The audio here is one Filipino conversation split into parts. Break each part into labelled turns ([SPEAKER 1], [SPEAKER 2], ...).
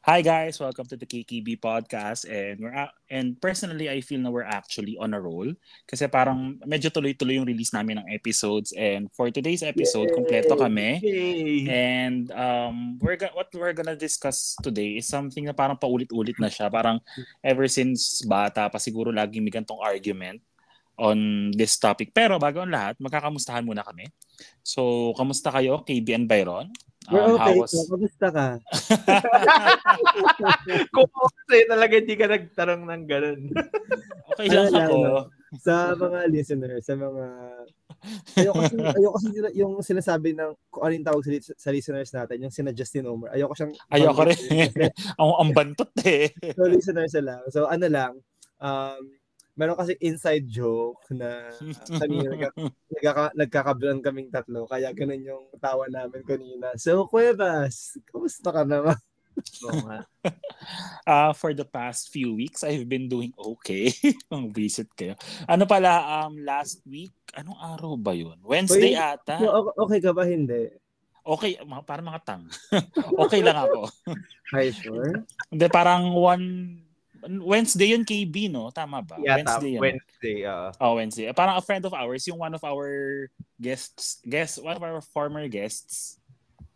[SPEAKER 1] Hi guys, welcome to the KKB podcast. And we're and personally I feel na we're actually on a roll. Kasi parang medyo tuloy-tuloy yung release namin ng episodes. And for today's episode
[SPEAKER 2] Yay!
[SPEAKER 1] kompleto kami.
[SPEAKER 2] Yay!
[SPEAKER 1] and um we're what we're gonna discuss today is something na parang paulit-ulit na siya. Parang ever since bata pa siguro laging may gantong argument on this topic. Pero bago ang lahat magkakamustahan muna kami. So kamusta kayo KB and Byron
[SPEAKER 3] We're
[SPEAKER 1] Um, how
[SPEAKER 3] okay.
[SPEAKER 1] was-
[SPEAKER 3] So, kamusta ka?
[SPEAKER 2] Kung sa'yo talaga hindi ka nagtanong ng ganun.
[SPEAKER 1] okay lang
[SPEAKER 3] Ano lang,
[SPEAKER 1] ako
[SPEAKER 3] no? Sa mga listeners, sa mga... Ayoko kasi, ayoko kasi sila- yung sinasabi ng kung ano yung tawag sa, sa listeners natin, yung sina Justin Omer. Ayoko siyang...
[SPEAKER 1] Ayoko rin. Ang, ang bantot eh.
[SPEAKER 3] so, listeners lang. So, ano lang, um, meron kasi inside joke na kami nagka, nagkaka, nagkakabilan kaming tatlo. Kaya ganun yung tawa namin kanina. So, Cuevas, kamusta ka naman?
[SPEAKER 1] Uh, for the past few weeks, I've been doing okay. Ang visit kayo. Ano pala, um, last week, anong araw ba yun? Wednesday
[SPEAKER 3] Uy,
[SPEAKER 1] ata?
[SPEAKER 3] Okay ka ba? Hindi.
[SPEAKER 1] Okay, mga, parang mga tang. okay lang ako.
[SPEAKER 3] Are you sure?
[SPEAKER 1] Hindi, parang one... Wednesday yun KB, no? Tama ba?
[SPEAKER 2] Yata,
[SPEAKER 1] Wednesday yun.
[SPEAKER 2] Wednesday. oo.
[SPEAKER 1] Oh, Wednesday. Parang a friend of ours, yung one of our guests, guest, one of our former guests,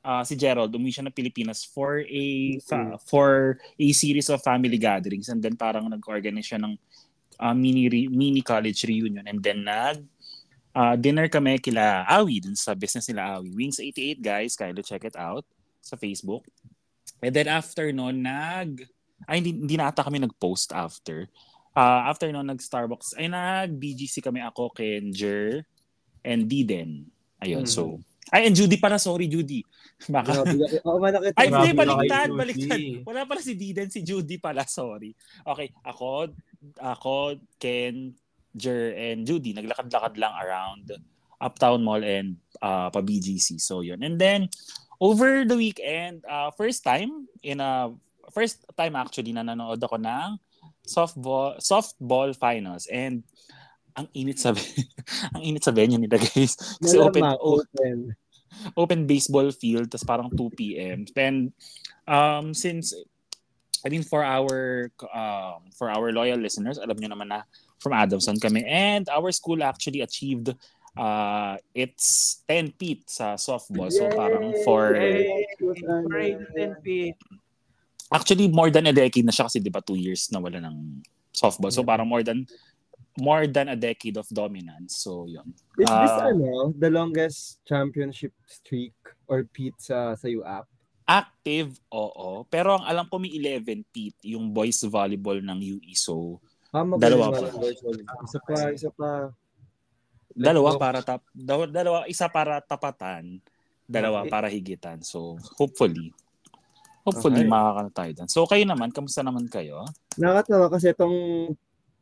[SPEAKER 1] uh, si Gerald, umuwi siya ng Pilipinas for a fa- for a series of family gatherings and then parang nag-organize siya ng uh, mini re- mini college reunion and then nag uh, dinner kami kila Awi dun sa business nila Awi. Wings 88 guys, kindly check it out sa Facebook. And then after noon, nag ay hindi, hindi na ata kami nag-post after. Uh, after noon, nag-Starbucks. Ay, nag-BGC kami ako, Kenjer, and Diden. Ayun,
[SPEAKER 2] Mhm.
[SPEAKER 1] so. Ay, and Judy pala. Sorry, Judy. Baka.
[SPEAKER 3] Oo, man, nakita
[SPEAKER 1] Ay, hindi, baliktad.
[SPEAKER 2] Judy.
[SPEAKER 1] Wala pala si Diden, si Judy pala. Sorry. Okay, ako, ako, Ken, Jer, and Judy, naglakad-lakad lang around Uptown Mall and uh, pa BGC. So, yun. And then, over the weekend, uh, first time in a first time actually na nanood ako ng softball softball finals and ang init sa ang init sa venue nila guys kasi open
[SPEAKER 3] Malamang, open.
[SPEAKER 1] open baseball field tas parang 2 p.m. and um since I mean for our um for our loyal listeners alam niyo naman na from Adamson kami and our school actually achieved uh its 10 feet sa softball so parang for
[SPEAKER 2] Yay! Great, NP.
[SPEAKER 1] actually more than a decade na siya kasi 'di ba two years na wala ng softball so parang more than more than a decade of dominance so yun
[SPEAKER 3] Is this
[SPEAKER 1] Ah.
[SPEAKER 3] ano, the longest championship streak or pizza sa UAP?
[SPEAKER 1] active oo pero ang alam ko may 11 feet yung boys volleyball ng UE so
[SPEAKER 3] Ah,
[SPEAKER 1] Dalawa pa.
[SPEAKER 3] Isa pa, isa pa.
[SPEAKER 1] dalawa para tap dalawa isa para tapatan dalawa
[SPEAKER 2] Okay.
[SPEAKER 1] para higitan so hopefully hopefully
[SPEAKER 3] Okay.
[SPEAKER 1] makakano tayo dyan. so kayo naman kamusta naman kayo
[SPEAKER 3] Nakakatawa kasi itong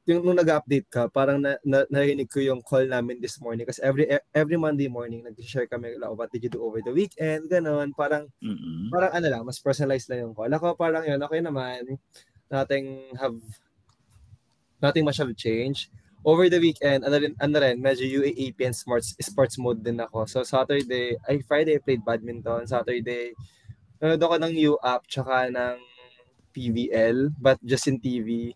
[SPEAKER 3] yung nung nag-update ka, parang na, na, narinig ko yung call namin this morning kasi every every Monday morning nag-share kami like, what did you do over the weekend, ganon. Parang
[SPEAKER 1] mm
[SPEAKER 3] parang ano lang, mas personalized lang yung call. Ako parang yun, okay naman, nothing have, nothing much have changed. Over the weekend, ano rin, ano rin medyo UAAP and sports, sports mode din ako. So Saturday, ay Friday, I played badminton. Saturday, nanood ako ng UAP tsaka ng PVL, but just in TV.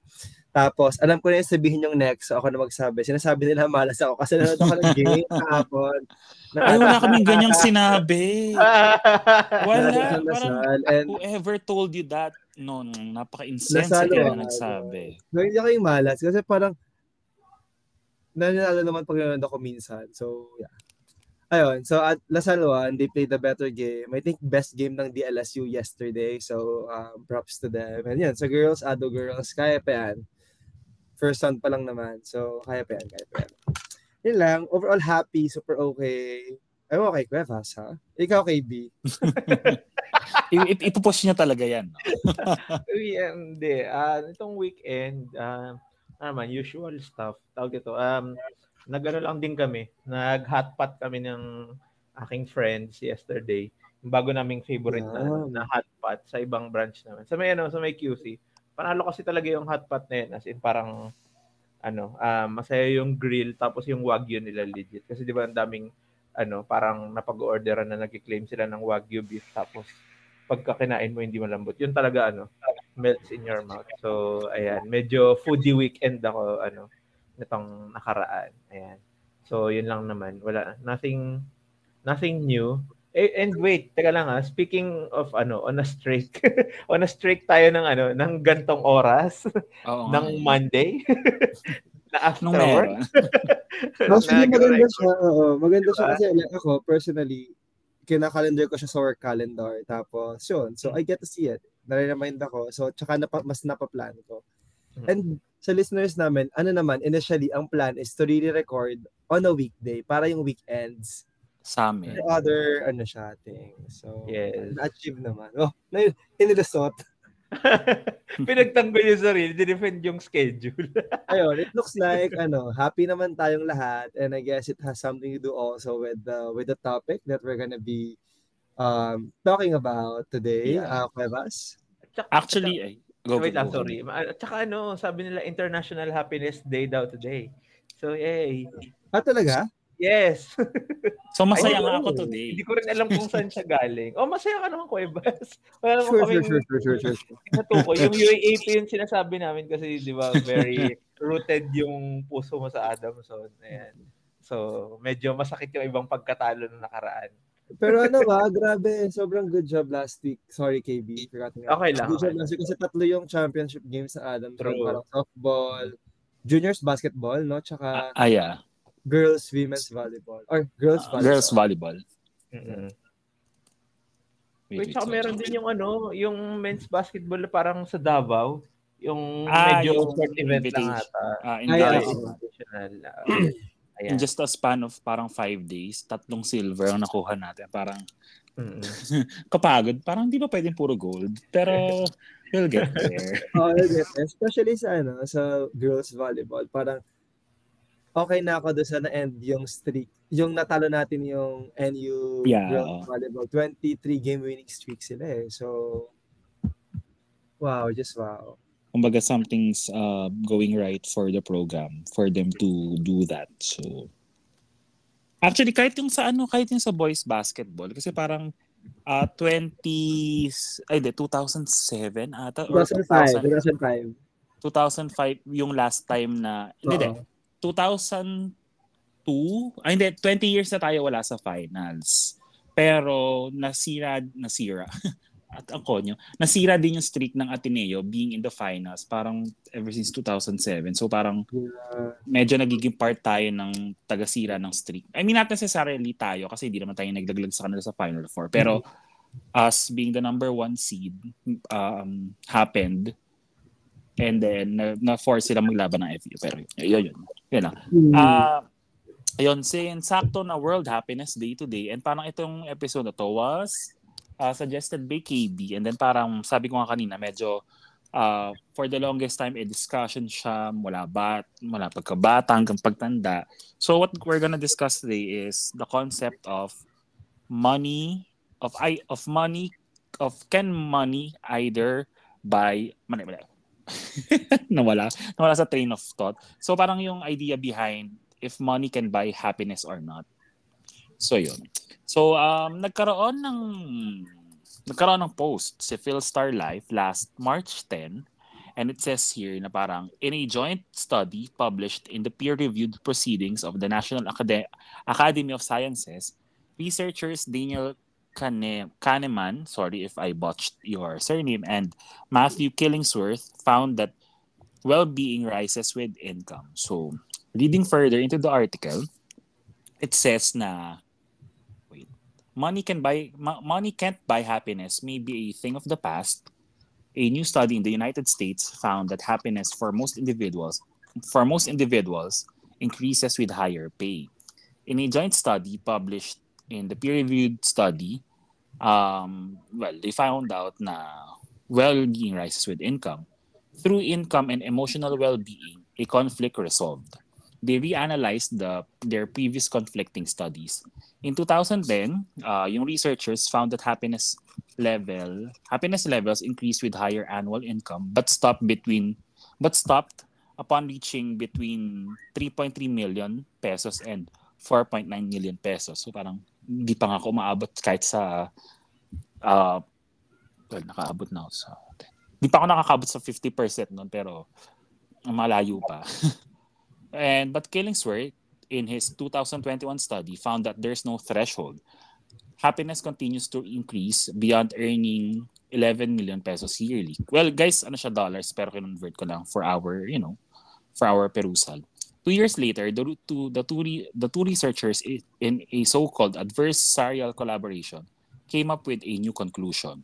[SPEAKER 3] Tapos, alam ko na yung sabihin yung next, so ako na magsabi. Sinasabi nila malas ako kasi nanood ako ng game kahapon.
[SPEAKER 1] ay wala kaming ganyang sinabi wala parang.
[SPEAKER 3] And
[SPEAKER 1] whoever told you that no, napaka-insensitive na
[SPEAKER 3] ako.
[SPEAKER 1] nagsabi.
[SPEAKER 3] No, hindi ako yung malas kasi parang nanalo naman pag nanonood ako minsan. So, yeah. Ayun, so at Lasal 1, they played the better game. I think best game ng DLSU yesterday. So, um, props to them. And yan, sa girls, Ado girls, kaya pa yan. First round pa lang naman. So, kaya pa yan, kaya pa yan. Yun lang, overall happy, super okay. Ay, okay, Cuevas, ha? Ikaw, KB.
[SPEAKER 1] I- ip- ipupush niya talaga yan. No?
[SPEAKER 2] Uy, hindi. Ah, itong weekend, ah, ano naman, usual stuff. Tawag ito. Um, nagano lang din kami. Nag-hotpot kami ng aking friends yesterday. Yung bago naming favorite na,
[SPEAKER 3] Wow.
[SPEAKER 2] na hotpot sa ibang branch naman. Sa may, ano, sa may QC. Panalo kasi talaga yung hotpot na yun. As in, parang, ano, ah, masaya yung grill tapos yung wagyu nila legit. Kasi di ba ang daming, ano, parang napag-orderan na nag-claim sila ng wagyu beef tapos pagka kinain mo hindi malambot. Yun talaga ano, melts in your mouth. So, ayan, medyo foodie weekend ako ano nitong nakaraan. Ayan. So, yun lang naman. Wala nothing nothing new. Eh, and wait, teka lang ah. Speaking of ano, on a streak. on a streak tayo ng ano, ng gantong oras
[SPEAKER 1] Oo,
[SPEAKER 2] ng
[SPEAKER 1] nga.
[SPEAKER 2] Monday. na after work.
[SPEAKER 3] Actually, maganda siya. Oo, maganda siya
[SPEAKER 2] Diba?
[SPEAKER 3] kasi like, ako, personally, kinakalendar ko siya sa work calendar. Tapos, yun. So, I get to see it. Nare-remind ako. So, tsaka napa, mas napaplan ko.
[SPEAKER 2] Mhm.
[SPEAKER 3] And sa listeners namin, ano naman, initially, ang plan is to really record on a weekday para yung weekends.
[SPEAKER 1] Sa amin.
[SPEAKER 3] The other, ano siya, thing. So,
[SPEAKER 2] Yes.
[SPEAKER 3] na-achieve naman. Oh, na, inilusot.
[SPEAKER 2] Pinagtanggol yung sarili, dinefend yung schedule.
[SPEAKER 3] Ayun, it looks like, ano, happy naman tayong lahat. And I guess it has something to do also with the, with the topic that we're gonna be um, talking about today,
[SPEAKER 2] Yeah.
[SPEAKER 3] uh, Cuevas.
[SPEAKER 1] Actually, ay, go,
[SPEAKER 2] Wait
[SPEAKER 1] go,
[SPEAKER 2] lang,
[SPEAKER 1] go.
[SPEAKER 2] sorry. At saka ano, sabi nila International Happiness Day daw today. So, yay.
[SPEAKER 3] Ah, talaga?
[SPEAKER 2] Yes.
[SPEAKER 1] So masaya
[SPEAKER 2] Ay,
[SPEAKER 1] nga ako today.
[SPEAKER 2] Hindi ko rin alam kung saan siya galing. Oh, masaya ka naman, Cuevas. Wala
[SPEAKER 3] Sure,
[SPEAKER 2] kaming
[SPEAKER 3] sure, sure, sure, sure, sure.
[SPEAKER 2] natukoy. Yung UAAP yung sinasabi namin kasi, di ba, very rooted yung puso mo sa Adamson. Ayan. So, medyo masakit yung ibang pagkatalo na nakaraan.
[SPEAKER 3] Pero ano ba, grabe, sobrang good job last week. Sorry, KB. Forgot nga.
[SPEAKER 2] Okay lang,
[SPEAKER 3] Good job last week kasi tatlo yung championship games sa Adam.
[SPEAKER 2] True.
[SPEAKER 3] Parang softball, juniors basketball, no? Tsaka
[SPEAKER 1] Ah, yeah.
[SPEAKER 3] girls women's volleyball. Or girls
[SPEAKER 1] Ah,
[SPEAKER 3] volleyball.
[SPEAKER 1] girls volleyball.
[SPEAKER 2] Mm-mm.
[SPEAKER 1] Wait,
[SPEAKER 2] Wait,
[SPEAKER 1] wait,
[SPEAKER 2] tsaka meron din yung ano, yung men's basketball na parang sa Davao. Yung
[SPEAKER 1] Ah,
[SPEAKER 2] medyo
[SPEAKER 1] yung
[SPEAKER 2] sport event lang ata.
[SPEAKER 1] Ah, in,
[SPEAKER 3] Ay, ay,
[SPEAKER 2] Yung
[SPEAKER 3] oo.
[SPEAKER 2] invitational. ah,
[SPEAKER 1] in
[SPEAKER 2] ayan.
[SPEAKER 1] just a span of parang five days, tatlong silver ang nakuha natin. Parang
[SPEAKER 2] Mm-mm.
[SPEAKER 1] kapagod. Parang di ba pwedeng puro gold? Pero we'll get there.
[SPEAKER 3] Oh, I get it. Especially sa ano, sa girls volleyball, parang okay na ako doon sa na-end yung streak. Yung natalo natin yung NU
[SPEAKER 1] Yeah,
[SPEAKER 3] girls volleyball. 23 game winning streak sila eh. So, wow, just wow.
[SPEAKER 1] Kumbaga something's uh, going right for the program for them to do that. So Actually kahit yung sa ano, kahit yung sa boys basketball kasi parang uh, 20 ay de 2007 ata or
[SPEAKER 3] 2005,
[SPEAKER 1] 2000
[SPEAKER 3] 2005.
[SPEAKER 1] 2005 yung last time na hindi hindi,
[SPEAKER 3] Oo.
[SPEAKER 1] 2002 ay hindi 20 years na tayo wala sa finals pero nasira nasira at ang konyo nasira din yung streak ng Ateneo being in the finals parang ever since 2007 so parang
[SPEAKER 3] Yeah.
[SPEAKER 1] medyo nagiging part tayo ng tagasira ng streak. I mean not necessarily tayo kasi hindi naman tayo naglaglag sa kanila sa final four. Pero us being the number one seed um, happened. And then na, na-force sila maglaban ng FU pero yun yun yun lang.
[SPEAKER 3] Hmm.
[SPEAKER 1] Ah, ayun, since sakto na World Happiness Day today, and parang itong episode na to was uh, suggested by KB, and then parang sabi ko nga kanina, medyo uh, for the longest time, a discussion siya mula bat, mula pagkabata hanggang pagtanda. So what we're gonna discuss today is the concept of money, of I of money, of can money either buy, mali, mali. nawala, nawala sa train of thought. So parang yung idea behind if money can buy happiness or not. So yun. So um nagkaroon ng nagkaroon ng post si Philstar Life last March 10 and it says here na parang in a joint study published in the peer-reviewed proceedings of the National Acad- Academy of Sciences, researchers Daniel Kahneman, sorry if I botched your surname, and Matthew Killingsworth found that well-being rises with income. So, reading further into the article, it says na money can buy mo- money can't buy happiness may be a thing of the past. A new study in the United States found that happiness for most individuals for most individuals increases with higher pay. In a joint study published in the peer-reviewed study, um, well, they found out na well-being rises with income. Through income and emotional well-being, a conflict resolved. They reanalyzed the, their previous conflicting studies. In 2010, uh, yung researchers found that happiness level happiness levels increased with higher annual income but stopped between but stopped upon reaching between 3.3 million pesos and 4.9 million pesos. So parang hindi pa nga ako umaabot kahit sa uh, well, nakaabot na ako sa Hindi pa ako nakakabot sa 50% noon pero malayo pa. and but Killingsworth in his 2021 study found that there's no threshold. Happiness continues to increase beyond earning 11 million pesos yearly. Well, guys, ano siya dollars pero kinonvert ko lang for our, you know, for our perusal. Two years later, the two, the two, the two researchers in a so-called adversarial collaboration came up with a new conclusion.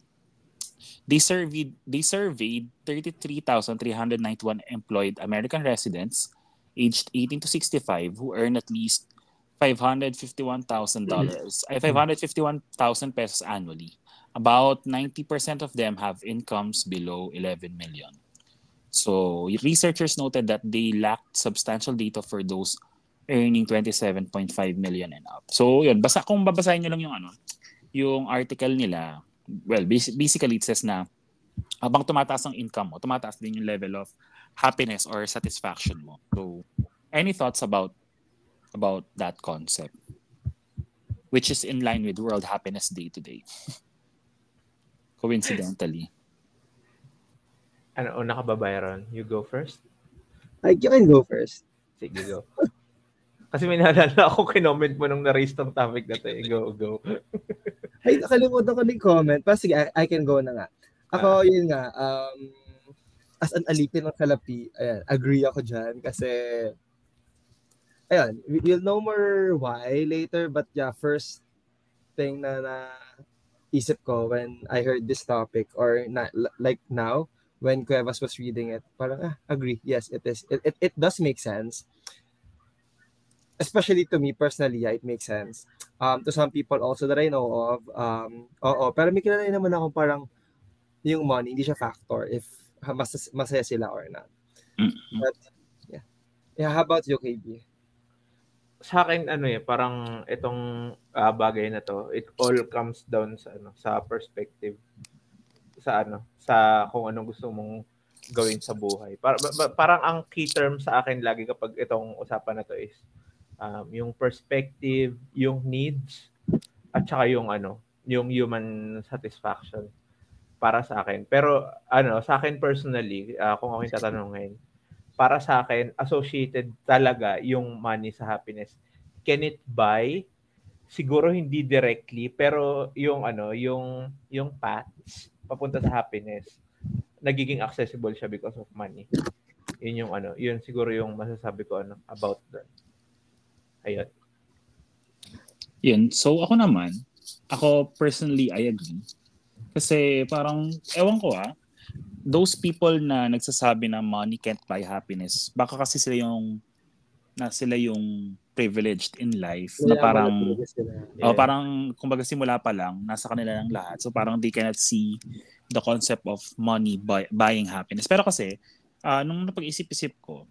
[SPEAKER 1] They surveyed, they surveyed 33,391 employed American residents aged 18 to 65 who earn at least $551,000, ay 551,000 pesos annually. About 90% of them have incomes below 11 million. So, researchers noted that they lacked substantial data for those earning 27.5 million and up. So, yun, basta kung babasahin niyo lang yung ano, yung article nila, well, basically it says na habang tumataas ang income mo, tumataas din yung level of happiness or satisfaction mo. So, any thoughts about about that concept? Which is in line with World Happiness Day today. Coincidentally.
[SPEAKER 2] Ano, una ka ba, Byron? You go first?
[SPEAKER 3] I, you can go first.
[SPEAKER 2] Sige, go. Kasi may naalala ako, kinoment mo nung na-raise tong topic na to. Eh. Go, go.
[SPEAKER 3] Ay, nakalimutan ko din comment. Pa, sige, I, I can go na nga. Ako, ah. yun nga, um, as an alipin ng kalapi, ayan, agree ako dyan kasi, ayan, we'll know more why later, but yeah, first thing na na isip ko when I heard this topic or na, like now, when Cuevas was reading it, parang, ah, agree, yes, it is. It, it, it does make sense especially to me personally, yeah, it makes sense. Um, to some people also that I know of, um, oo, pero may kilala naman ako parang yung money, hindi siya factor if mas, masaya sila or not. Mm-hmm. But, yeah. Yeah, how about you, KB?
[SPEAKER 2] Sa akin, ano eh, parang itong uh, bagay na to, it all comes down sa ano, sa perspective sa ano, sa kung anong gusto mong gawin sa buhay. Para, parang ang key term sa akin lagi kapag itong usapan na to is um, yung perspective, yung needs, at saka yung ano, yung human satisfaction para sa akin. Pero ano, sa akin personally, uh, kung ako yung tatanungin, para sa akin, associated talaga yung money sa happiness. Can it buy? Siguro hindi directly, pero yung ano, yung yung paths papunta sa happiness, nagiging accessible siya because of money. Yun yung ano, yun siguro yung masasabi ko ano about that. Ayun.
[SPEAKER 1] Yun. So ako naman, ako personally, I agree. Kasi parang, ewan ko ah, those people na nagsasabi na money can't buy happiness, baka kasi sila yung, na sila yung privileged in life yeah, na parang yeah. oh, parang kumbaga simula pa lang nasa kanila lang lahat so parang they cannot see the concept of money buy, buying happiness pero kasi uh, nung napag-isip-isip ko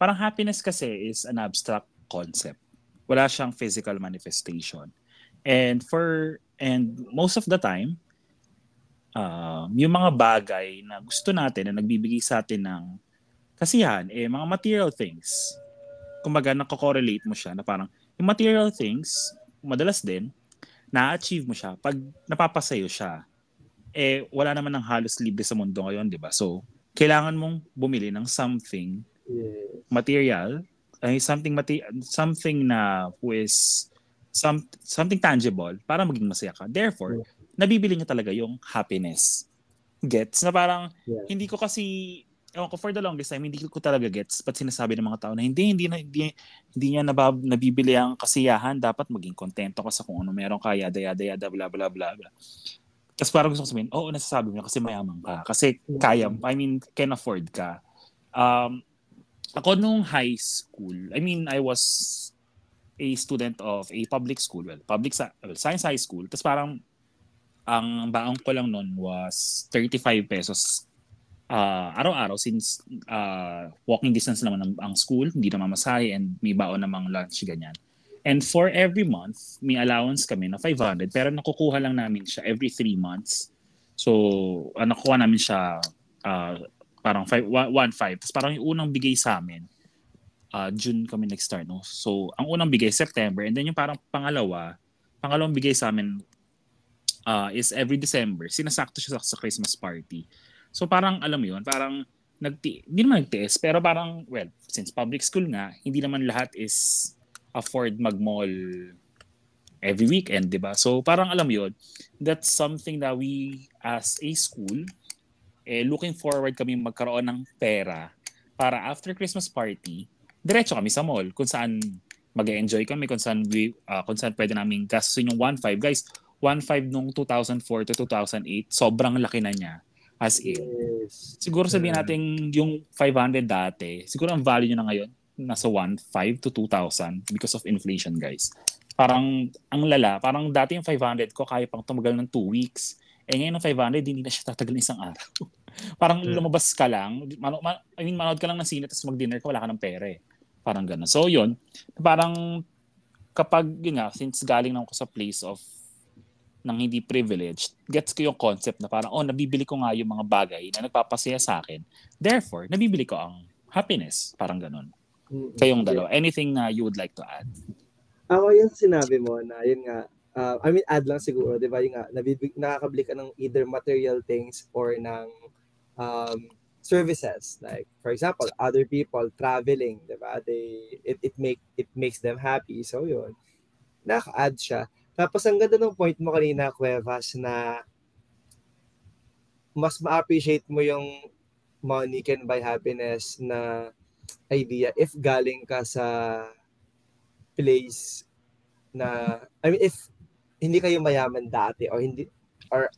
[SPEAKER 1] parang happiness kasi is an abstract concept. Wala siyang physical manifestation. And for and most of the time, um, yung mga bagay na gusto natin na nagbibigay sa atin ng kasiyahan, eh, mga material things. Kumbaga, nako-correlate mo siya na parang yung material things, madalas din, na-achieve mo siya pag napapasayo siya. Eh, wala naman ng halos libre sa mundo ngayon, di ba? So, kailangan mong bumili ng something yes. material ay something mati something na who is some something tangible para maging masaya ka. Therefore, yeah. Nabibili niya talaga yung happiness. Gets? Na parang yeah. hindi ko kasi ewan ko for the longest time hindi ko talaga gets but sinasabi ng mga tao na hindi hindi hindi, hindi niya nabab, nabibili ang kasiyahan. Dapat maging kontento ka sa kung ano meron ka yada yada yada bla bla bla bla. Tapos parang gusto ko sabihin oo nasasabi mo kasi mayaman ka. Kasi kaya I mean can afford ka. Um ako nung high school, I mean, I was a student of a public school, well, public well, science high school. Tapos parang ang baong ko lang noon was 35 pesos uh, araw-araw since uh, walking distance naman ang, ang school, hindi na mamasahe and may baon namang lunch, ganyan. And for every month, may allowance kami na 500 pero nakukuha lang namin siya every 3 months. So, uh, nakuha namin siya uh, Parang 1.5. Tapos parang yung unang bigay sa amin, uh, June kami nag-start. No? So, ang unang bigay, September. And then yung parang pangalawa, pangalawang bigay sa amin, uh, is every December, sinasakto siya sa, Christmas party. So parang alam mo yun, parang nagti hindi naman nagtiis, pero parang, well, since public school nga, hindi naman lahat is afford mag-mall every weekend, di ba? So parang alam mo yun, that's something that we as a school, eh, looking forward kami magkaroon ng pera para after Christmas party, diretso kami sa mall kung saan mag-enjoy kami, kung saan, we, uh, kung saan pwede namin gastusin yung 1.5. Guys, 1.5 nung 2004 to 2008, sobrang laki na niya. As in.
[SPEAKER 3] Yes.
[SPEAKER 1] Siguro sabihin natin yung 500 dati, siguro ang value niya na ngayon, nasa 1.5 to 2,000 because of inflation, guys. Parang, ang lala, parang dati yung 500 ko, kaya pang tumagal ng 2 weeks. Eh ngayon ng 500, hindi na siya tatagal ng isang araw. parang
[SPEAKER 2] Hmm.
[SPEAKER 1] lumabas ka lang, mano, ma, I mean, manood ka lang ng sine, tapos mag-dinner ka, wala ka ng pera eh. Parang gano'n. So yun, parang kapag, yun nga, since galing na ako sa place of ng hindi privileged, gets ko yung concept na parang, oh, nabibili ko nga yung mga bagay na nagpapasaya sa akin. Therefore, nabibili ko ang happiness. Parang ganun.
[SPEAKER 3] Mm-mm.
[SPEAKER 1] Kayong dalawa. Anything na you would like to add?
[SPEAKER 3] Ako yung sinabi mo na yun nga, uh, I mean add lang siguro, 'di ba? Yung nga nabibig nakakabili ka ng either material things or ng um, services like for example, other people traveling, 'di ba? They it it make it makes them happy. So yun. Naka-add siya. Tapos ang ganda ng point mo kanina, Cuevas, na mas ma-appreciate mo yung money can buy happiness na idea if galing ka sa place na I mean if hindi kayo mayaman dati or hindi or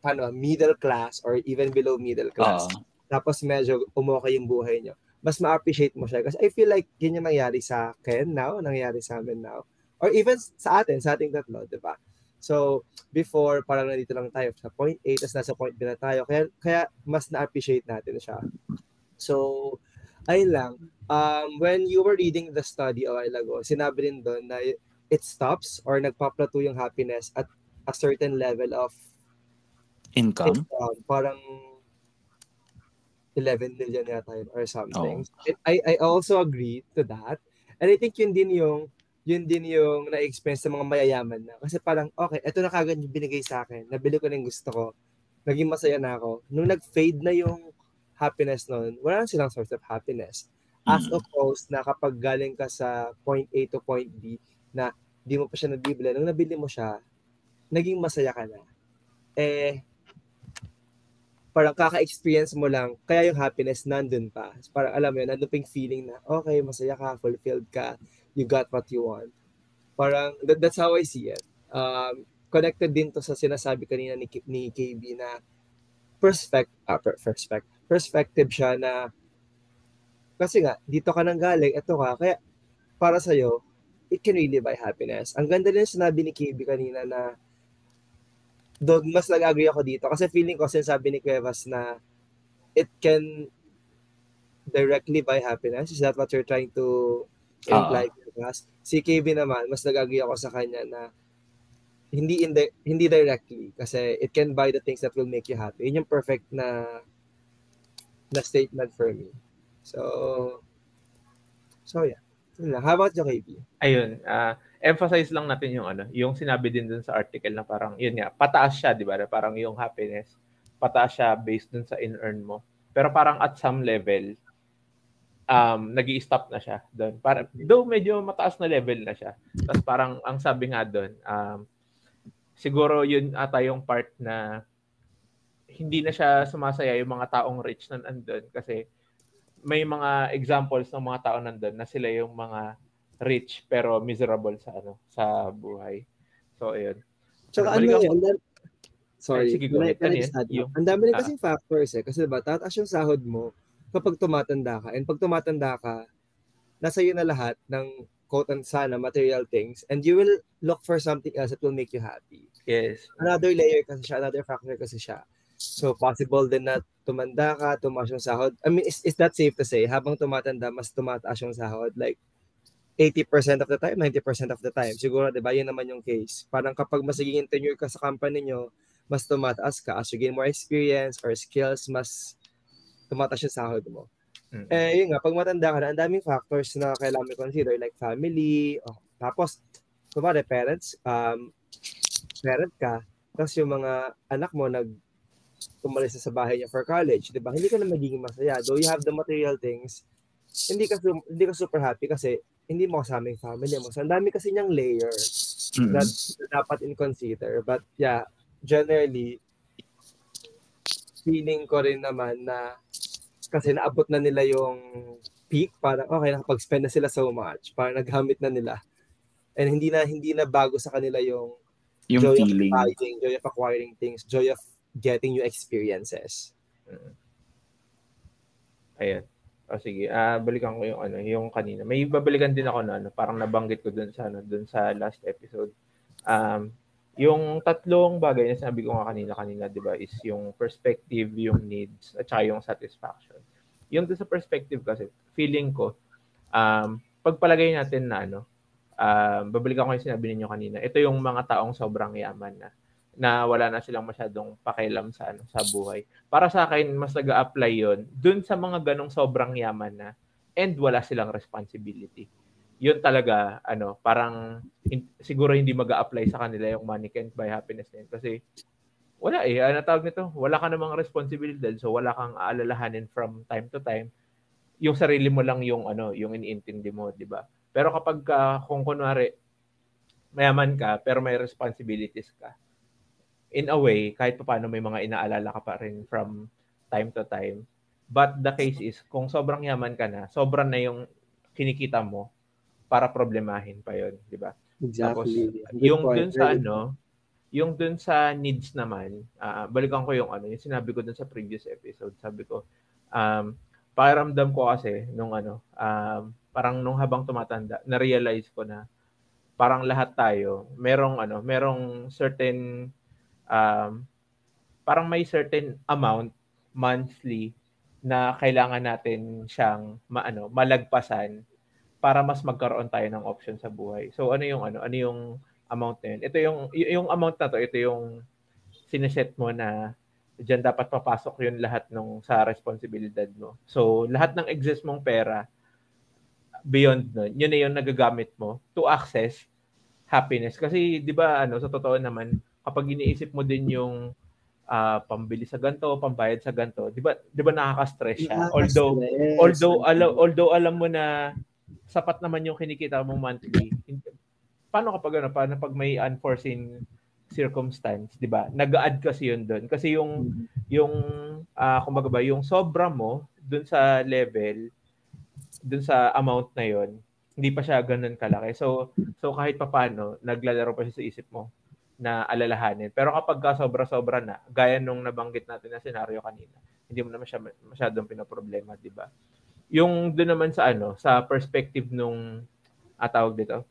[SPEAKER 3] paano middle class or even below middle class
[SPEAKER 1] Oo.
[SPEAKER 3] tapos medyo umokay yung buhay nyo mas ma-appreciate mo siya kasi I feel like yun yung nangyari sa akin now nangyari sa amin now or even sa atin sa ating tatlo di ba so before parang nandito lang tayo sa point A tapos nasa point B na tayo kaya kaya mas na-appreciate natin siya so ayun lang um, when you were reading the study a while ago, sinabi rin doon na it stops or nagpa-plateau yung happiness at a certain level of
[SPEAKER 1] Income?
[SPEAKER 3] income. Parang 11 million yata yun or something.
[SPEAKER 1] Oh.
[SPEAKER 3] I, I also agree to that. And I think yun din yung yun din yung na-experience sa mga mayayaman na. Kasi parang, okay, eto na kagad yung binigay sa akin. Nabili ko na yung gusto ko. Naging masaya na ako. Nung nag-fade na yung happiness noon, wala na silang source of happiness. As
[SPEAKER 1] Mm.
[SPEAKER 3] opposed na kapag galing ka sa point A to point B na di mo pa siya nabibili, nung nabili mo siya, naging masaya ka na. Eh, parang kaka-experience mo lang, kaya yung happiness nandun pa. Parang alam mo yun, nandun pa yung feeling na, okay, masaya ka, fulfilled ka, you got what you want. Parang, that, that's how I see it. Um, connected din to sa sinasabi kanina ni, ni KB na perspective, ah, per- perspective, perspective siya na kasi nga, dito ka nang galing, eto ka, kaya para sa'yo, it can really buy happiness. Ang ganda din sinabi ni KB kanina na doon mas nag-agree ako dito kasi feeling ko sinasabi ni Cuevas na it can directly buy happiness. Is that what you're trying to imply, Cuevas? Si KB naman, mas nag-agree ako sa kanya na hindi indi- hindi directly kasi it can buy the things that will make you happy. Yun yung perfect na na statement for me. So, so yeah. Yun lang. How about you, KB?
[SPEAKER 2] ayun, ah, emphasize lang natin yung ano, yung sinabi din dun sa article na parang, yun nga, pataas siya, di ba? Parang yung happiness, pataas siya based dun sa in-earn mo. Pero parang at some level, um, nag stop na siya doon. Para, though medyo mataas na level na siya. Tapos parang, ang sabi nga doon, um, siguro yun ata yung part na hindi na siya sumasaya yung mga taong rich na nandun kasi may mga examples ng mga tao nandun na sila yung mga rich pero miserable sa ano sa buhay. So ayun.
[SPEAKER 3] Tsaka ano yun, ang dam- sorry,
[SPEAKER 2] Ay, sige, go ahead. Ano Yung-
[SPEAKER 3] ang dami rin
[SPEAKER 2] Ah.
[SPEAKER 3] kasing factors eh. Kasi diba, tataas yung sahod mo kapag tumatanda ka. And pag tumatanda ka, nasa iyo na lahat ng quote and sana material things and you will look for something else that will make you happy.
[SPEAKER 2] Yes.
[SPEAKER 3] Another layer kasi siya, another factor kasi siya. So possible din na tumanda ka, tumaas yung sahod. I mean, is, is that safe to say? Habang tumatanda, mas tumataas yung sahod. Like, 80% of the time, 90% of the time. Siguro, di ba, yun naman yung case. Parang kapag mas naging tenure ka sa company nyo, mas tumataas ka. As you gain more experience or skills, mas tumataas yung sahod mo.
[SPEAKER 2] Mm.
[SPEAKER 3] Eh, yun nga, pag matanda ka na, ang daming factors na kailangan mo consider, like family, oh, tapos, kumari, parents, um, parent ka, tapos yung mga anak mo nag umalis na sa bahay niya for college, 'di ba? Hindi ka na magiging masaya. Though you have the material things, hindi ka hindi ka super happy kasi hindi mo kasama yung family mo. So, ang dami kasi niyang layer
[SPEAKER 1] Mm.
[SPEAKER 3] that, that dapat in-consider. But yeah, generally, feeling ko rin naman na kasi naabot na nila yung peak, parang okay, nakapag-spend na sila so much, parang naghamit na nila. And hindi na hindi na bago sa kanila yung,
[SPEAKER 1] Yung
[SPEAKER 3] joy
[SPEAKER 1] feeling.
[SPEAKER 3] of buying, joy of acquiring things, joy of getting new experiences.
[SPEAKER 2] Ayan. O sige, ah balikan ko yung ano, yung kanina. May babalikan din ako na ano, parang nabanggit ko dun sa ano, dun sa last episode. Um, yung tatlong bagay na sinabi ko nga kanina kanina, 'di ba, is yung perspective, yung needs, at saka yung satisfaction. Yung sa perspective kasi, feeling ko um pagpalagay natin na ano, um, babalikan ko yung sinabi ninyo kanina. Ito yung mga taong sobrang yaman na na wala na silang masyadong pakialam sa ano sa buhay. Para sa akin mas nag-a-apply 'yon dun sa mga ganong sobrang yaman na and wala silang responsibility. 'Yun talaga ano, parang in, siguro hindi mag-a-apply sa kanila yung can't buy happiness na yun kasi wala eh, ano tawag nito? Wala ka namang responsibilidad so wala kang aalalahanin from time to time. Yung sarili mo lang yung ano, yung iniintindi mo, 'di ba? Pero kapag ka, kung kunwari mayaman ka pero may responsibilities ka, in a way, kahit pa paano may mga inaalala ka pa rin from time to time. But the case is, kung sobrang yaman ka na, sobrang na yung kinikita mo para problemahin pa yon di ba?
[SPEAKER 3] Exactly. Good
[SPEAKER 2] Yung
[SPEAKER 3] point.
[SPEAKER 2] dun sa ano, yung dun sa needs naman, ah, balikan ko yung ano, yung sinabi ko dun sa previous episode, sabi ko, um, pakiramdam ko kasi nung ano, um, parang nung habang tumatanda, na-realize ko na parang lahat tayo, merong ano, merong certain um, parang may certain amount monthly na kailangan natin siyang maano, malagpasan para mas magkaroon tayo ng option sa buhay. So ano yung ano, ano yung amount na yun? Ito yung yung amount na to, ito yung sineset mo na diyan dapat papasok yun lahat nung sa responsibilidad mo. So lahat ng exist mong pera beyond nun, yun na yung nagagamit mo to access happiness. Kasi 'di ba ano sa totoo naman kapag iniisip mo din yung ah, pambili sa ganto, pambayad sa ganto, 'di ba 'di ba nakaka-stress siya? Although although alam although alam mo na sapat naman yung kinikita mo monthly. Paano kapag ano, paano pag may unforeseen circumstance, 'di ba? Nag-add kasi yun doon. Kasi yung yung ah kumbaga ba, yung sobra mo doon sa level doon sa amount na yon hindi pa siya ganun kalaki. So so kahit papaano naglalaro pa siya sa isip mo na alalahanin. Pero kapag ka sobra-sobra na, gaya nung nabanggit natin na senaryo kanina, hindi mo naman siya masyadong pinoproblema, di ba? Yung doon naman sa ano, sa perspective nung atawag dito,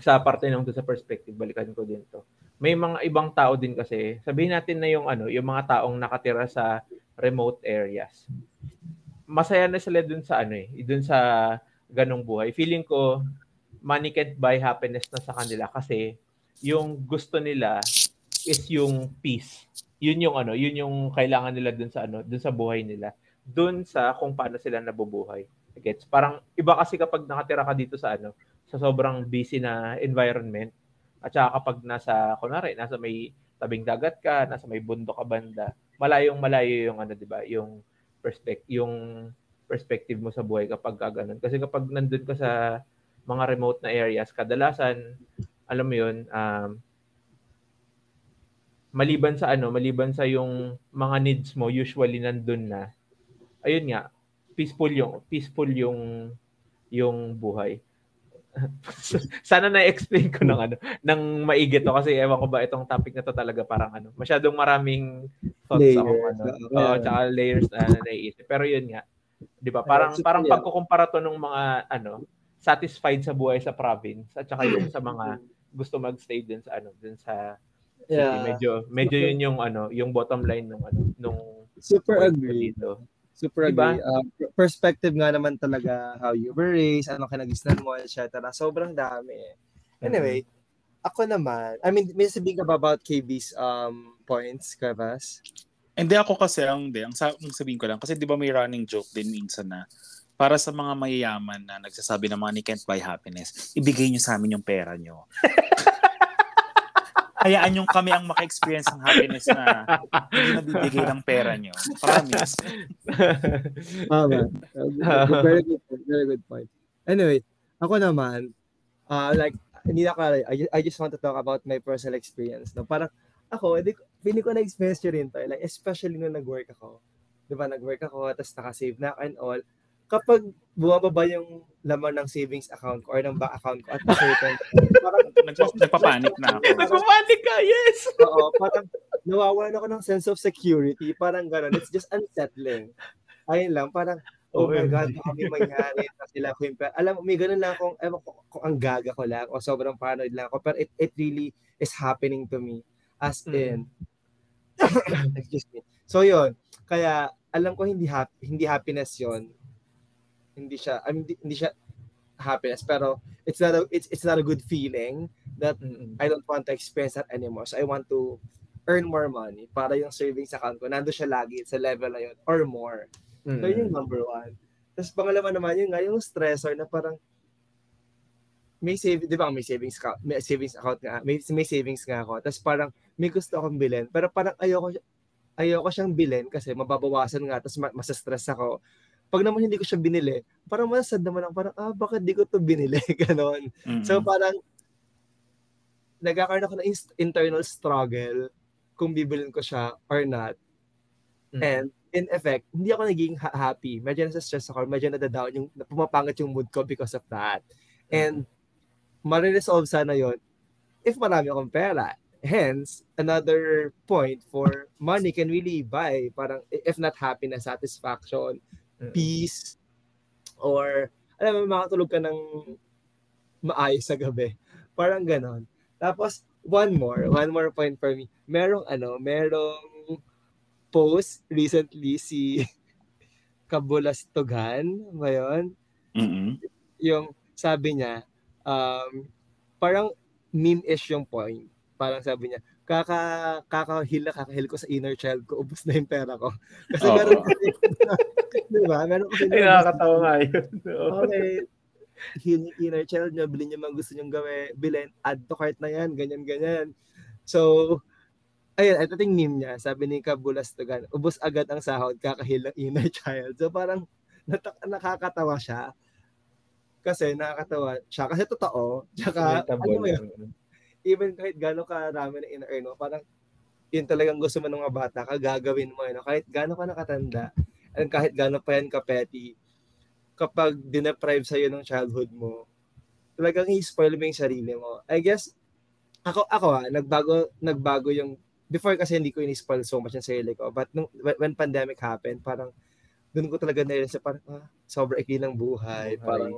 [SPEAKER 2] sa parte nung sa perspective, balikan ko din to. May mga ibang tao din kasi, sabihin natin na yung ano, yung mga taong nakatira sa remote areas. Masaya na sila dun sa ano eh, dun sa ganong buhay. Feeling ko can't buy happiness na sa kanila kasi yung gusto nila is yung peace. Yun yung ano, yun yung kailangan nila dun sa ano, dun sa buhay nila. Dun sa kung paano sila nabubuhay. Gets? Parang iba kasi kapag nakatira ka dito sa ano, sa sobrang busy na environment at saka kapag nasa kunwari, nasa may tabing dagat ka, nasa may bundok ka banda, malayong malayo yung ano, 'di ba? Yung perspective yung perspective mo sa buhay kapag ka ganun. Kasi kapag nandun ka sa mga remote na areas, kadalasan alam mo yun, um, maliban sa ano, maliban sa yung mga needs mo, usually nandun na. Ayun nga, peaceful yung peaceful yung yung buhay. Sana na-explain ko ng ano, ng maigi to kasi ewan ko ba itong topic na to talaga parang ano, masyadong maraming thoughts
[SPEAKER 3] Layers.
[SPEAKER 2] ako ano.
[SPEAKER 3] Oo.
[SPEAKER 2] Oo, tsaka layers na naiisip. Pero yun nga, 'di ba? Parang
[SPEAKER 3] so,
[SPEAKER 2] parang
[SPEAKER 3] yeah.
[SPEAKER 2] pagkukumpara to ng mga ano, satisfied sa buhay sa province at saka yung sa mga gusto magstay din sa ano, din sa city.
[SPEAKER 3] Yeah.
[SPEAKER 2] Medyo medyo yun yung ano, yung bottom line ng ano, nung
[SPEAKER 3] Super agree.
[SPEAKER 2] dito.
[SPEAKER 3] Super
[SPEAKER 2] Diba?
[SPEAKER 3] agree. Uh, per- perspective nga naman talaga how you were raised, ano kinagisnan mo, etc. Sobrang dami. Anyway, ako naman, I mean, may sabihin ka ba about KB's um, points, Kavas?
[SPEAKER 1] Hindi ako kasi ang hindi, ang, ang sabihin ko lang kasi 'di ba may running joke din minsan na para sa mga mayayaman na nagsasabi na money can't buy happiness, ibigay niyo sa amin yung pera niyo. hayaan yung kami ang maka-experience ng happiness na hindi nabibigay ng pera nyo. Promise.
[SPEAKER 3] Tama. very good point. Very good point. Anyway, ako naman, uh, like, hindi ako, I, I just want to talk about my personal experience. No? Parang, ako, hindi hindi ko na-experience yun rin to. Like, especially nung nag-work ako. Di ba, nag-work ako, tapos naka-save na and all. Kapag bumababa yung laman ng savings account ko or ng bank account ko at a certain
[SPEAKER 1] parang nagpapanik na ako.
[SPEAKER 2] Nagpapanik ka, yes!
[SPEAKER 3] Oo, parang nawawalan ako ng sense of security. Parang gano'n. It's just unsettling. Ayun lang, parang, oh my God, baka may mangyari na sila ko yung Alam mo, may ganun lang akong, ewan ko, kung ang gaga ko lang o sobrang paranoid lang ako. Pero it, it really is happening to me. As in, mm. excuse me. So yun, kaya alam ko hindi happy, hindi happiness 'yon. Hindi siya I mean, hindi, hindi siya happiness pero it's not a it's it's not a good feeling that mm-hmm. I don't want to experience that anymore. So I want to earn more money para yung savings account ko nando siya lagi sa level na yun or more. Mm-hmm. So yun yung number one. Tapos pangalawa naman yun nga yung stressor na parang may save, 'di ba? May savings account, may savings account nga, may, may savings nga ako. Tapos parang may gusto akong bilhin, pero parang ayoko ayoko siyang bilhin kasi mababawasan nga tapos masa-stress ako. Pag naman hindi ko siya binili, parang masad naman ako, parang, ah, bakit di ko to binili? Ganon. Mm-hmm. So parang, nagkakaroon ako ng internal struggle kung bibilin ko siya or not. Mm-hmm. And in effect, hindi ako naging ha- happy. Medyo nasa stress ako, medyo nadadown yung pumapangat yung mood ko because of that. And mariresolve sana yon if marami akong pera. Hence, another point for money can really buy parang if not happiness, satisfaction. Peace, or alam mo, makatulog ka ng maayos sa gabi. Parang ganon. Tapos, one more, one more point for me. Merong ano, merong post recently si Kabulastugan, ba yun?
[SPEAKER 1] Mm-hmm.
[SPEAKER 3] Yung sabi niya, um, parang meme-ish yung point parang sabi niya, kaka kakahil na kakahil ko sa inner child ko, ubos na yung pera ko. Kasi oh. meron kasi, di ba? Meron kasi
[SPEAKER 2] Ay, nakakatawa nga yun.
[SPEAKER 3] okay. Heal yung inner child niya, bilhin niyo mga gusto niyong gawin, bilhin, add to cart na yan, ganyan, ganyan. So, ayun, ito yung meme niya, sabi ni Kabulastugan, ubos agad ang sahod, kakahil ng inner child. So, parang natak- nakakatawa siya. Kasi nakakatawa siya. Kasi totoo. Tsaka, ano yun? Even kahit gano'ng karami na in-earn mo, parang yun talagang gusto mo ng mga bata, kagagawin mo, no? kahit gano'n ka nakatanda, and kahit gano'n pa yan ka-petty, kapag dineprive sa'yo ng childhood mo, talagang i-spoil mo yung sarili mo. I guess, ako, ako ha, nagbago, nagbago yung, before kasi hindi ko in-spoil so much yung sarili ko, but nung, when pandemic happened, parang, doon ko talaga na sa parang, ah, sobrang ikli ng buhay, parang,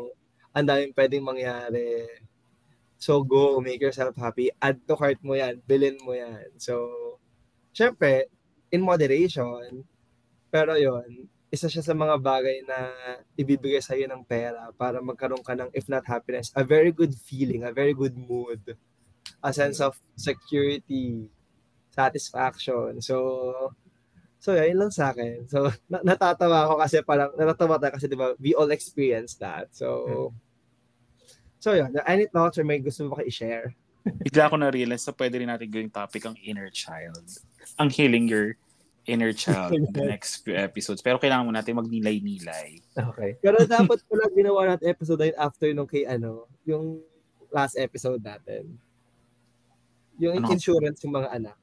[SPEAKER 3] ang daming pwedeng mangyari So go, make yourself happy. Add to cart mo yan. Bilhin mo yan. So, syempre, in moderation, pero yon isa siya sa mga bagay na ibibigay sa'yo ng pera para magkaroon ka ng, if not happiness, a very good feeling, a very good mood, a sense of security, satisfaction. So, so yun lang sa akin. So, na- natatawa ako kasi parang, natatawa tayo kasi di ba, we all experience that. So, hmm So yun, any thoughts or may gusto mo ba i-share?
[SPEAKER 1] Bigla ako na-realize na pwede rin natin gawing topic ang inner child. Ang healing your inner child in the next few episodes. Pero kailangan mo natin magnilay-nilay.
[SPEAKER 3] Okay. Pero dapat pala ginawa natin episode na after nung kay ano, yung last episode natin. Yung ano? insurance yung mga anak.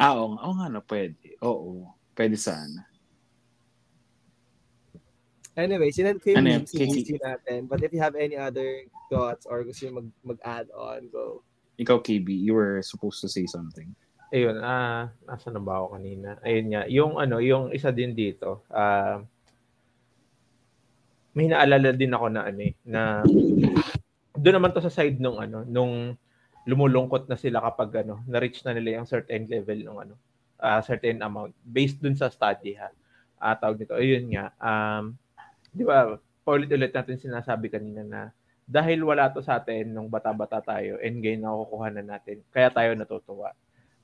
[SPEAKER 1] Ah, oo. Oo nga na, pwede. Oo. Pwede sana.
[SPEAKER 3] Anyway, sinend ko yung ano si natin. But if you have any other thoughts or gusto yung mag, mag-add on, go.
[SPEAKER 1] Ikaw, KB, you were supposed to say something.
[SPEAKER 2] Ayun, ah, uh, nasa na ba ako kanina? Ayun nga, yung ano, yung isa din dito, ah, uh, may naalala din ako na ano eh, na doon naman to sa side nung ano, nung lumulungkot na sila kapag ano, na-reach na nila yung certain level ng ano, uh, certain amount based dun sa study ha. Uh, tawag nito. Ayun nga, um, di ba, paulit-ulit natin sinasabi kanina na dahil wala to sa atin nung bata-bata tayo and ngayon nakukuha na natin, kaya tayo natutuwa.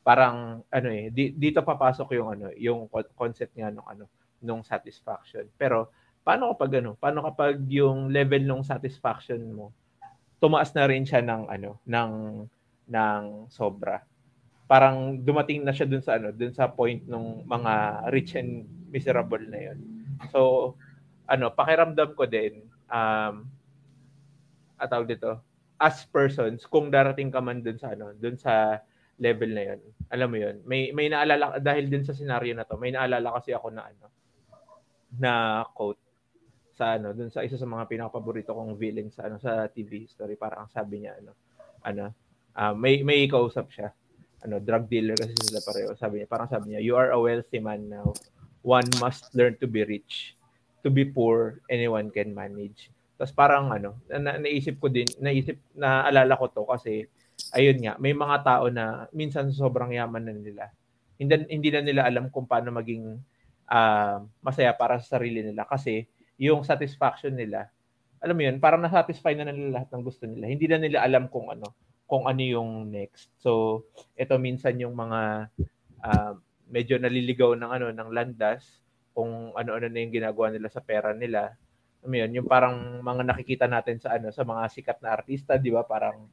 [SPEAKER 2] Parang ano eh, di, dito papasok yung ano, yung concept nga nung ano, nung satisfaction. Pero paano kapag ano, paano kapag yung level ng satisfaction mo tumaas na rin siya ng ano, ng ng sobra. parang dumating na siya dun sa ano, dun sa point ng mga rich and miserable na yon. So, ano, pakiramdam ko din, um, atawag dito, as persons, kung darating ka man dun sa ano, dun sa level na yon, alam mo yon, may may naalala dahil din sa scenario na to, may naalala kasi ako na ano, na quote sa ano, dun sa isa sa mga pinakapaborito kong villain sa ano sa TV story, parang sabi niya ano, ano, uh, may may kausap siya ano, drug dealer kasi sila pareho. Sabi niya, parang sabi niya, you are a wealthy man now. One must learn to be rich. To be poor, anyone can manage. Tapos parang ano, na, naisip ko din, naisip, naalala ko to kasi, ayun nga, may mga tao na minsan sobrang yaman na nila. Hindi, hindi na nila alam kung paano maging uh, masaya para sa sarili nila kasi yung satisfaction nila, alam mo yun, parang na-satisfy na nila lahat ng gusto nila. Hindi na nila alam kung ano, kung ano yung next. So, ito minsan yung mga uh, medyo naliligaw ng ano ng landas kung ano-ano na yung ginagawa nila sa pera nila. Ano yun, yung parang mga nakikita natin sa ano sa mga sikat na artista, 'di ba? Parang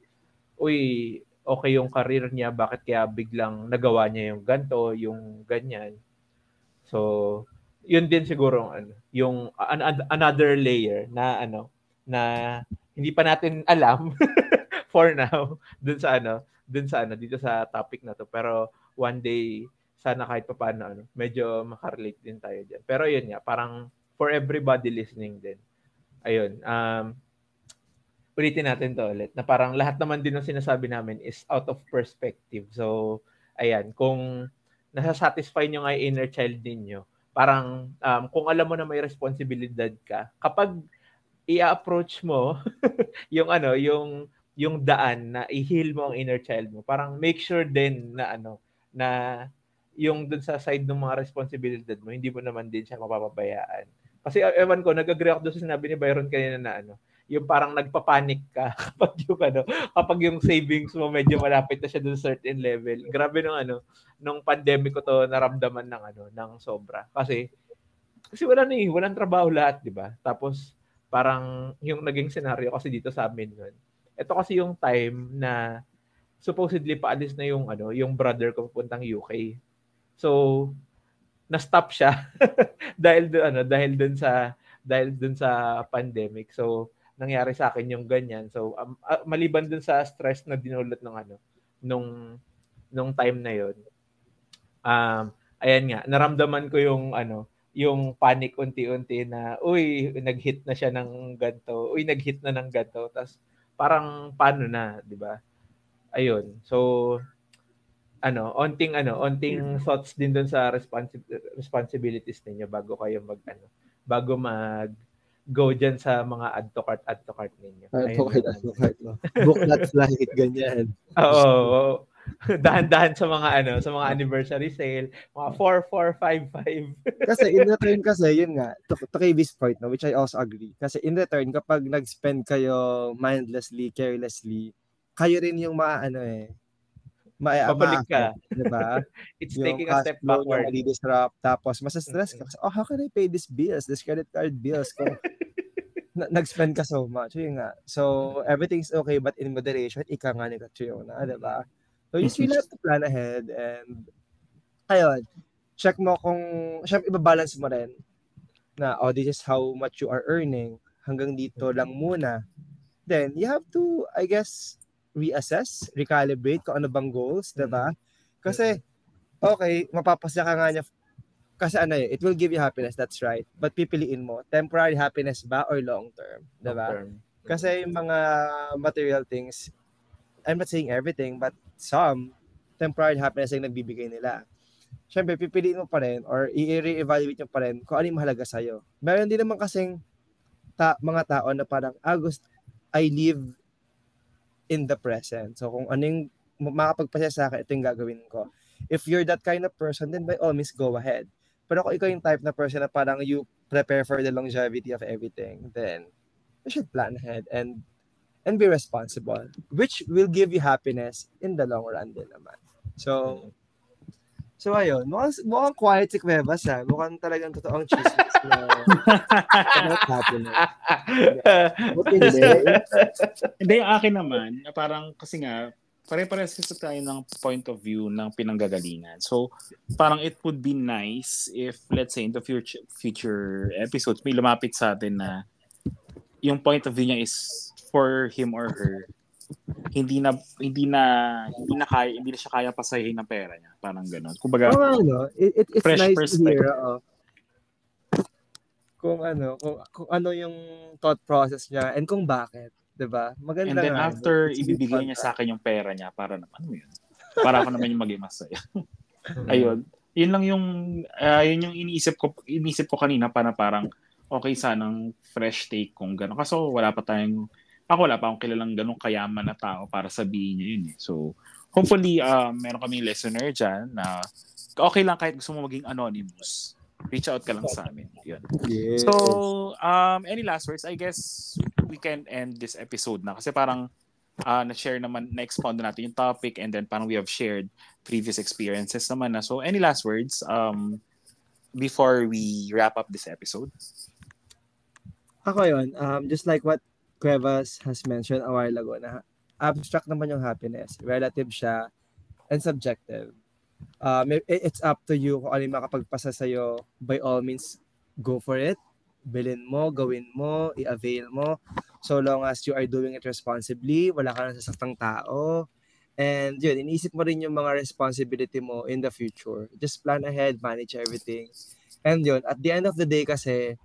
[SPEAKER 2] uy, okay yung career niya, bakit kaya biglang nagawa niya yung ganto, yung ganyan. So, yun din siguro ano, yung uh, another layer na ano na hindi pa natin alam for now dun sa ano, dun sa ano dito sa topic na to. Pero one day sana kahit pa paano ano, medyo makarelate din tayo diyan. Pero yun nga, parang for everybody listening din. Ayun, um ulitin natin to ulit na parang lahat naman din ng sinasabi namin is out of perspective. So, ayan, kung nasa-satisfy nyo nga inner child ninyo, parang um, kung alam mo na may responsibilidad ka, kapag i-approach mo yung ano, yung yung daan na i-heal mo ang inner child mo. Parang make sure din na ano, na yung dun sa side ng mga responsibilidad mo, hindi mo naman din siya mapapabayaan. Kasi uh, ewan ko, nag-agree ako doon sa sinabi ni Byron kanina na ano, yung parang nagpapanik ka kapag yung ano, kapag yung savings mo medyo malapit na siya sa certain level. Grabe nung ano, nung pandemic ko to naramdaman ng ano, ng sobra. Kasi kasi wala na eh, walang trabaho lahat, 'di ba? Tapos parang yung naging scenario kasi dito sa amin noon ito kasi yung time na supposedly paalis na yung ano, yung brother ko papuntang UK. So na-stop siya dahil doon ano, dahil doon sa dahil doon sa pandemic. So nangyari sa akin yung ganyan. So um, uh, maliban dun sa stress na dinulot ng ano nung nung time na yon. Um ayan nga, naramdaman ko yung ano, yung panic unti-unti na uy, nag-hit na siya ng ganto. Uy, nag-hit na ng ganto. Tapos parang paano na, 'di ba? Ayun. So ano, onting ano, onting thoughts din doon sa responsi- responsibilities ninyo bago kayo mag ano, bago mag go dyan sa mga add to cart, add to cart ninyo.
[SPEAKER 3] Add to cart, add to cart. Book that flight, ganyan.
[SPEAKER 2] Oo. oo. Dahan-dahan sa mga ano, sa mga anniversary sale, mga 4 4 5 5.
[SPEAKER 3] kasi in return kasi yun nga, to, to Kavis point no, which I also agree. Kasi in return kapag nag-spend kayo mindlessly, carelessly, kayo rin yung maano eh, ma
[SPEAKER 2] Pabalik ka.
[SPEAKER 3] Di ba?
[SPEAKER 2] It's yung taking a step backward.
[SPEAKER 3] Yung disrupt, tapos mas-stress ka. Oh, how can I pay these bills, this credit card bills? Kung nag-spend ka so much. Yun nga. So, everything's okay, but in moderation, ika nga ni Catriona, di ba? So you still have to plan ahead and ayun, check mo kung, syempre ibabalance mo rin na, oh, this is how much you are earning. Hanggang dito lang muna. Then, you have to, I guess, reassess, recalibrate kung ano bang goals, di ba? Kasi, okay, mapapasya ka nga niya kasi ano eh, it will give you happiness, that's right. But pipiliin mo, temporary happiness ba or long term, 'di ba? Kasi yung mga material things, I'm not saying everything, but some, temporary happiness yung nagbibigay nila. Siyempre, pipiliin mo pa rin or i-re-evaluate mo pa rin kung ano yung mahalaga sa'yo. Meron din naman kasing ta- mga tao na parang, ah, gusto, I live in the present. So, kung ano yung makapagpasya sa akin, ito yung gagawin ko. If you're that kind of person, then by all means, go ahead. Pero kung ikaw yung type na person na parang you prepare for the longevity of everything, then you should plan ahead and and be responsible, which will give you happiness in the long run din naman. So, so ayun, mukhang, mukhang quiet si Cuevas ha. Mukhang talagang totoong chismis na about happiness.
[SPEAKER 1] hindi. hindi, yung akin naman, parang kasi nga, pare-pares kasi tayo ng point of view ng pinanggagalingan. So, parang it would be nice if, let's say, in the future, future episodes, may lumapit sa atin na yung point of view niya is for him or her hindi na hindi na hindi na kaya hindi na siya kaya pasahin ng pera niya parang ganoon kumbaga
[SPEAKER 3] oh, ano, it, it, it's
[SPEAKER 1] fresh
[SPEAKER 3] nice
[SPEAKER 1] perspective.
[SPEAKER 3] to hear uh, kung ano kung, kung ano yung thought process niya and kung bakit 'di ba maganda
[SPEAKER 1] and then
[SPEAKER 3] nga,
[SPEAKER 1] after
[SPEAKER 3] It's
[SPEAKER 1] ibibigay niya sa akin yung pera niya para naman ano yun para ako naman yung maging masaya ayun yun lang yung ah, yun yung iniisip ko iniisip ko kanina para parang okay sanang fresh take kung gano'n. Kaso wala pa tayong ako wala pa akong kilalang ganong kayaman na tao para sabihin niya yun eh. So hopefully uh, meron kaming listener dyan na okay lang kahit gusto mo maging anonymous. Reach out ka lang sa amin. Yun.
[SPEAKER 3] Yes.
[SPEAKER 1] So, um, any last words? I guess we can end this episode na kasi parang uh, na-share naman, na-expound na natin yung topic and then parang we have shared previous experiences naman na. So, any last words um, before we wrap up this episode?
[SPEAKER 3] Ako yun, um, just like what Cuevas has mentioned a while ago na abstract naman yung happiness. Relative siya and subjective. It- it's up to you kung ano yung makapagpasa sa'yo. By all means, go for it. Bilin mo, gawin mo, i-avail mo. So long as you are doing it responsibly, wala ka nang sasaktang tao. And yun, iniisip mo rin yung mga responsibility mo in the future. Just plan ahead, manage everything. And yun, at the end of the day kasi,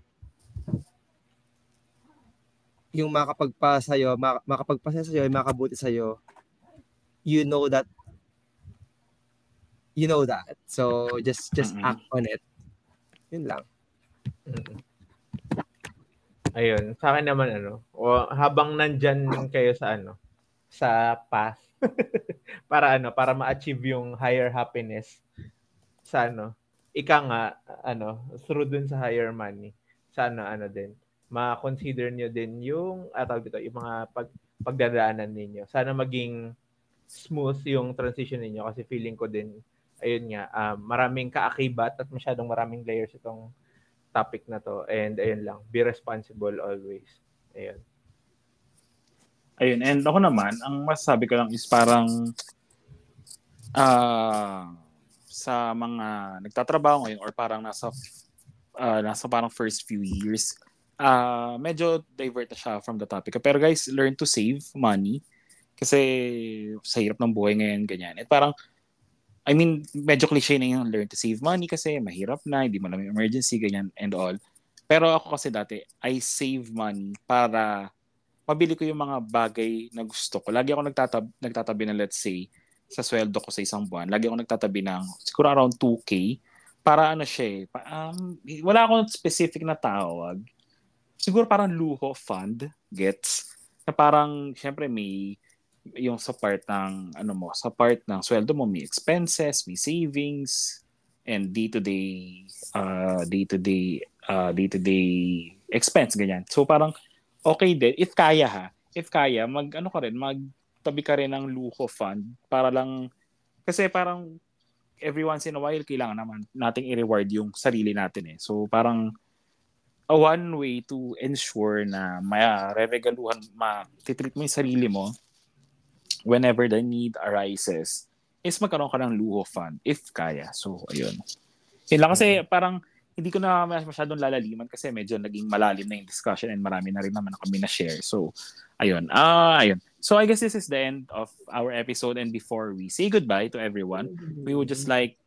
[SPEAKER 3] yung makapagpa sa'yo, mak- makapagpasa sa'yo, yung makabuti sa'yo, you know that, you know that. So, just, just
[SPEAKER 1] Mm-mm.
[SPEAKER 3] act on it. Yun lang.
[SPEAKER 2] Mm. Ayun, sa akin naman ano, o habang nandyan kayo sa ano, sa path para ano, para ma-achieve yung higher happiness sa ano, ika nga ano, through dun sa higher money. Sa ano, ano din, ma-consider nyo din yung ah, tawag dito, yung mga pag, pagdadaanan ninyo. Sana maging smooth yung transition ninyo kasi feeling ko din ayun nga, um, maraming kaakibat at masyadong maraming layers itong topic na to. And ayun lang, be responsible always. Ayun.
[SPEAKER 1] Ayun, and ako naman, ang masasabi ko lang is parang ah sa mga nagtatrabaho ngayon or parang nasa ah, nasa parang first few years, ah medyo divert na siya from the topic. Pero guys, learn to save money kasi sa hirap ng buhay ngayon, ganyan. At parang, I mean, medyo cliche na yung learn to save money kasi mahirap na, hindi mo alam yung emergency, ganyan, and all. Pero ako kasi dati, I save money para mabili ko yung mga bagay na gusto ko. Lagi ako nagtatab nagtatabi na let's say sa sweldo ko sa isang buwan. Lagi ako nagtatabi ng siguro around 2k para ano siya eh, um, wala akong specific na tawag. Siguro parang luho fund gets na parang syempre may yung sa part ng ano mo, sa part ng sweldo mo may expenses, may savings and day-to-day uh day-to-day uh day-to-day expense ganyan. So parang okay din if kaya ha. If kaya mag ano ka rin magtabi ka rin ng luho fund para lang kasi parang every once in a while kailangan naman nating i-reward yung sarili natin eh. So parang a one way to ensure na may reregaluhan ma-treat mo yung sarili mo whenever the need arises is magkaroon ka ng luho fund if kaya. So ayun. Yun lang kasi parang hindi ko na masyadong lalaliman kasi medyo naging malalim na yung discussion and marami na rin naman na kami na share. So, ayun. Ah, ayun. So, I guess this is the end of our episode and before we say goodbye to everyone, we would just like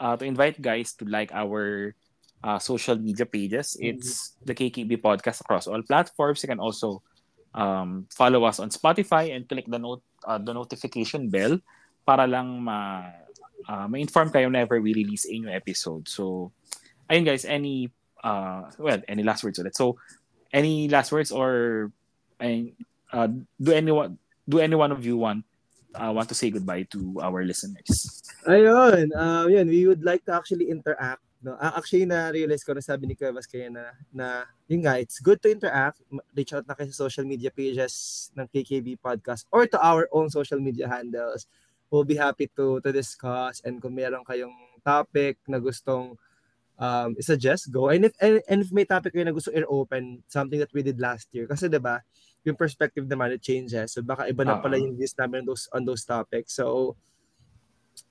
[SPEAKER 1] uh, to invite guys to like our uh, social media pages. It's the KKB podcast across all platforms. You can also um, follow us on Spotify and click the note uh, the notification bell para lang ma uh, ma-inform kayo whenever we release a new episode. So, ayun guys, any uh well, any last words ulit. So, any last words or uh, do anyone do any one of you want uh, want to say goodbye to our listeners?
[SPEAKER 3] Ayun, um, yun, we would like to actually interact. No? Actually, na-realize ko na sabi ni Cuevas kaya na, na, yun nga, it's good to interact. Reach out na kayo sa social media pages ng KKB Podcast or to our own social media handles. We'll be happy to to discuss and kung meron kayong topic na gustong um, suggest, go. And if, and, and if may topic kayo na gusto i-open, something that we did last year. Kasi 'di ba yung perspective naman it changes. So baka iba na pala
[SPEAKER 1] Oo.
[SPEAKER 3] yung views namin on those, on those topics. So,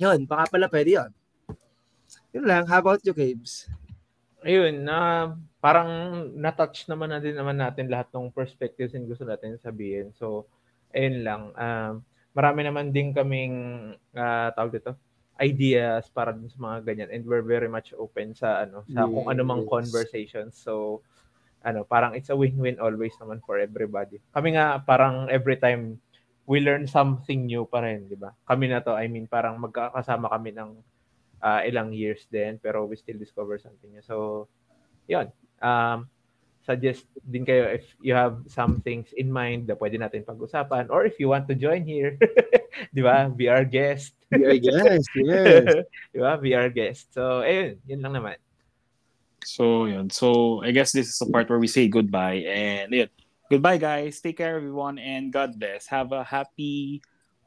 [SPEAKER 3] yun, baka pala pwede yun. Yun lang. How about you, Cabes?
[SPEAKER 2] Ayun, na parang na-touch naman na din naman natin lahat ng perspectives yung gusto natin sabihin. So, ayun lang. Um, marami naman din kaming uh, tawag dito, ideas para dun sa mga ganyan and we're very much open sa ano sa kung ano mang
[SPEAKER 3] Yes.
[SPEAKER 2] conversations. So, ano, parang it's a win-win always naman for everybody. Kami nga parang every time we learn something new pa rin, di ba? Kami na to, I mean, parang magkakasama kami ng ah, ilang years din, pero we still discover something new. So, yun. Um, suggest din kayo if you have some things in mind na pwede natin pag-usapan or if you want to join here, di ba? Be our guest.
[SPEAKER 3] Yeah, yes, yes.
[SPEAKER 2] di ba? Be our guest. So, ayun. Yun lang naman.
[SPEAKER 1] So, yun. So, I guess this is the part where we say goodbye. And, yun. Goodbye, guys. Take care, everyone. And God bless. Have a happy,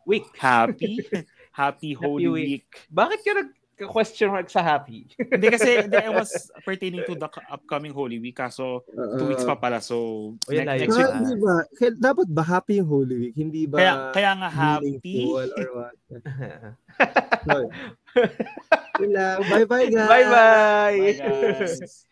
[SPEAKER 2] Week.
[SPEAKER 1] happy, happy Holy
[SPEAKER 2] week.
[SPEAKER 1] Week.
[SPEAKER 2] Bakit ka nag-question mark sa happy?
[SPEAKER 1] Hindi kasi hindi, I was pertaining to the upcoming Holy Week. Kaso, two weeks pa pala. So,
[SPEAKER 2] Oh, yun
[SPEAKER 1] next, next week.
[SPEAKER 3] Ah, hindi ba? Kaya- Dapat ba happy yung Holy Week? Hindi ba
[SPEAKER 1] Kaya, kaya nga happy.
[SPEAKER 3] or what? Bye-bye, guys.
[SPEAKER 2] Bye-bye!
[SPEAKER 1] Bye, guys.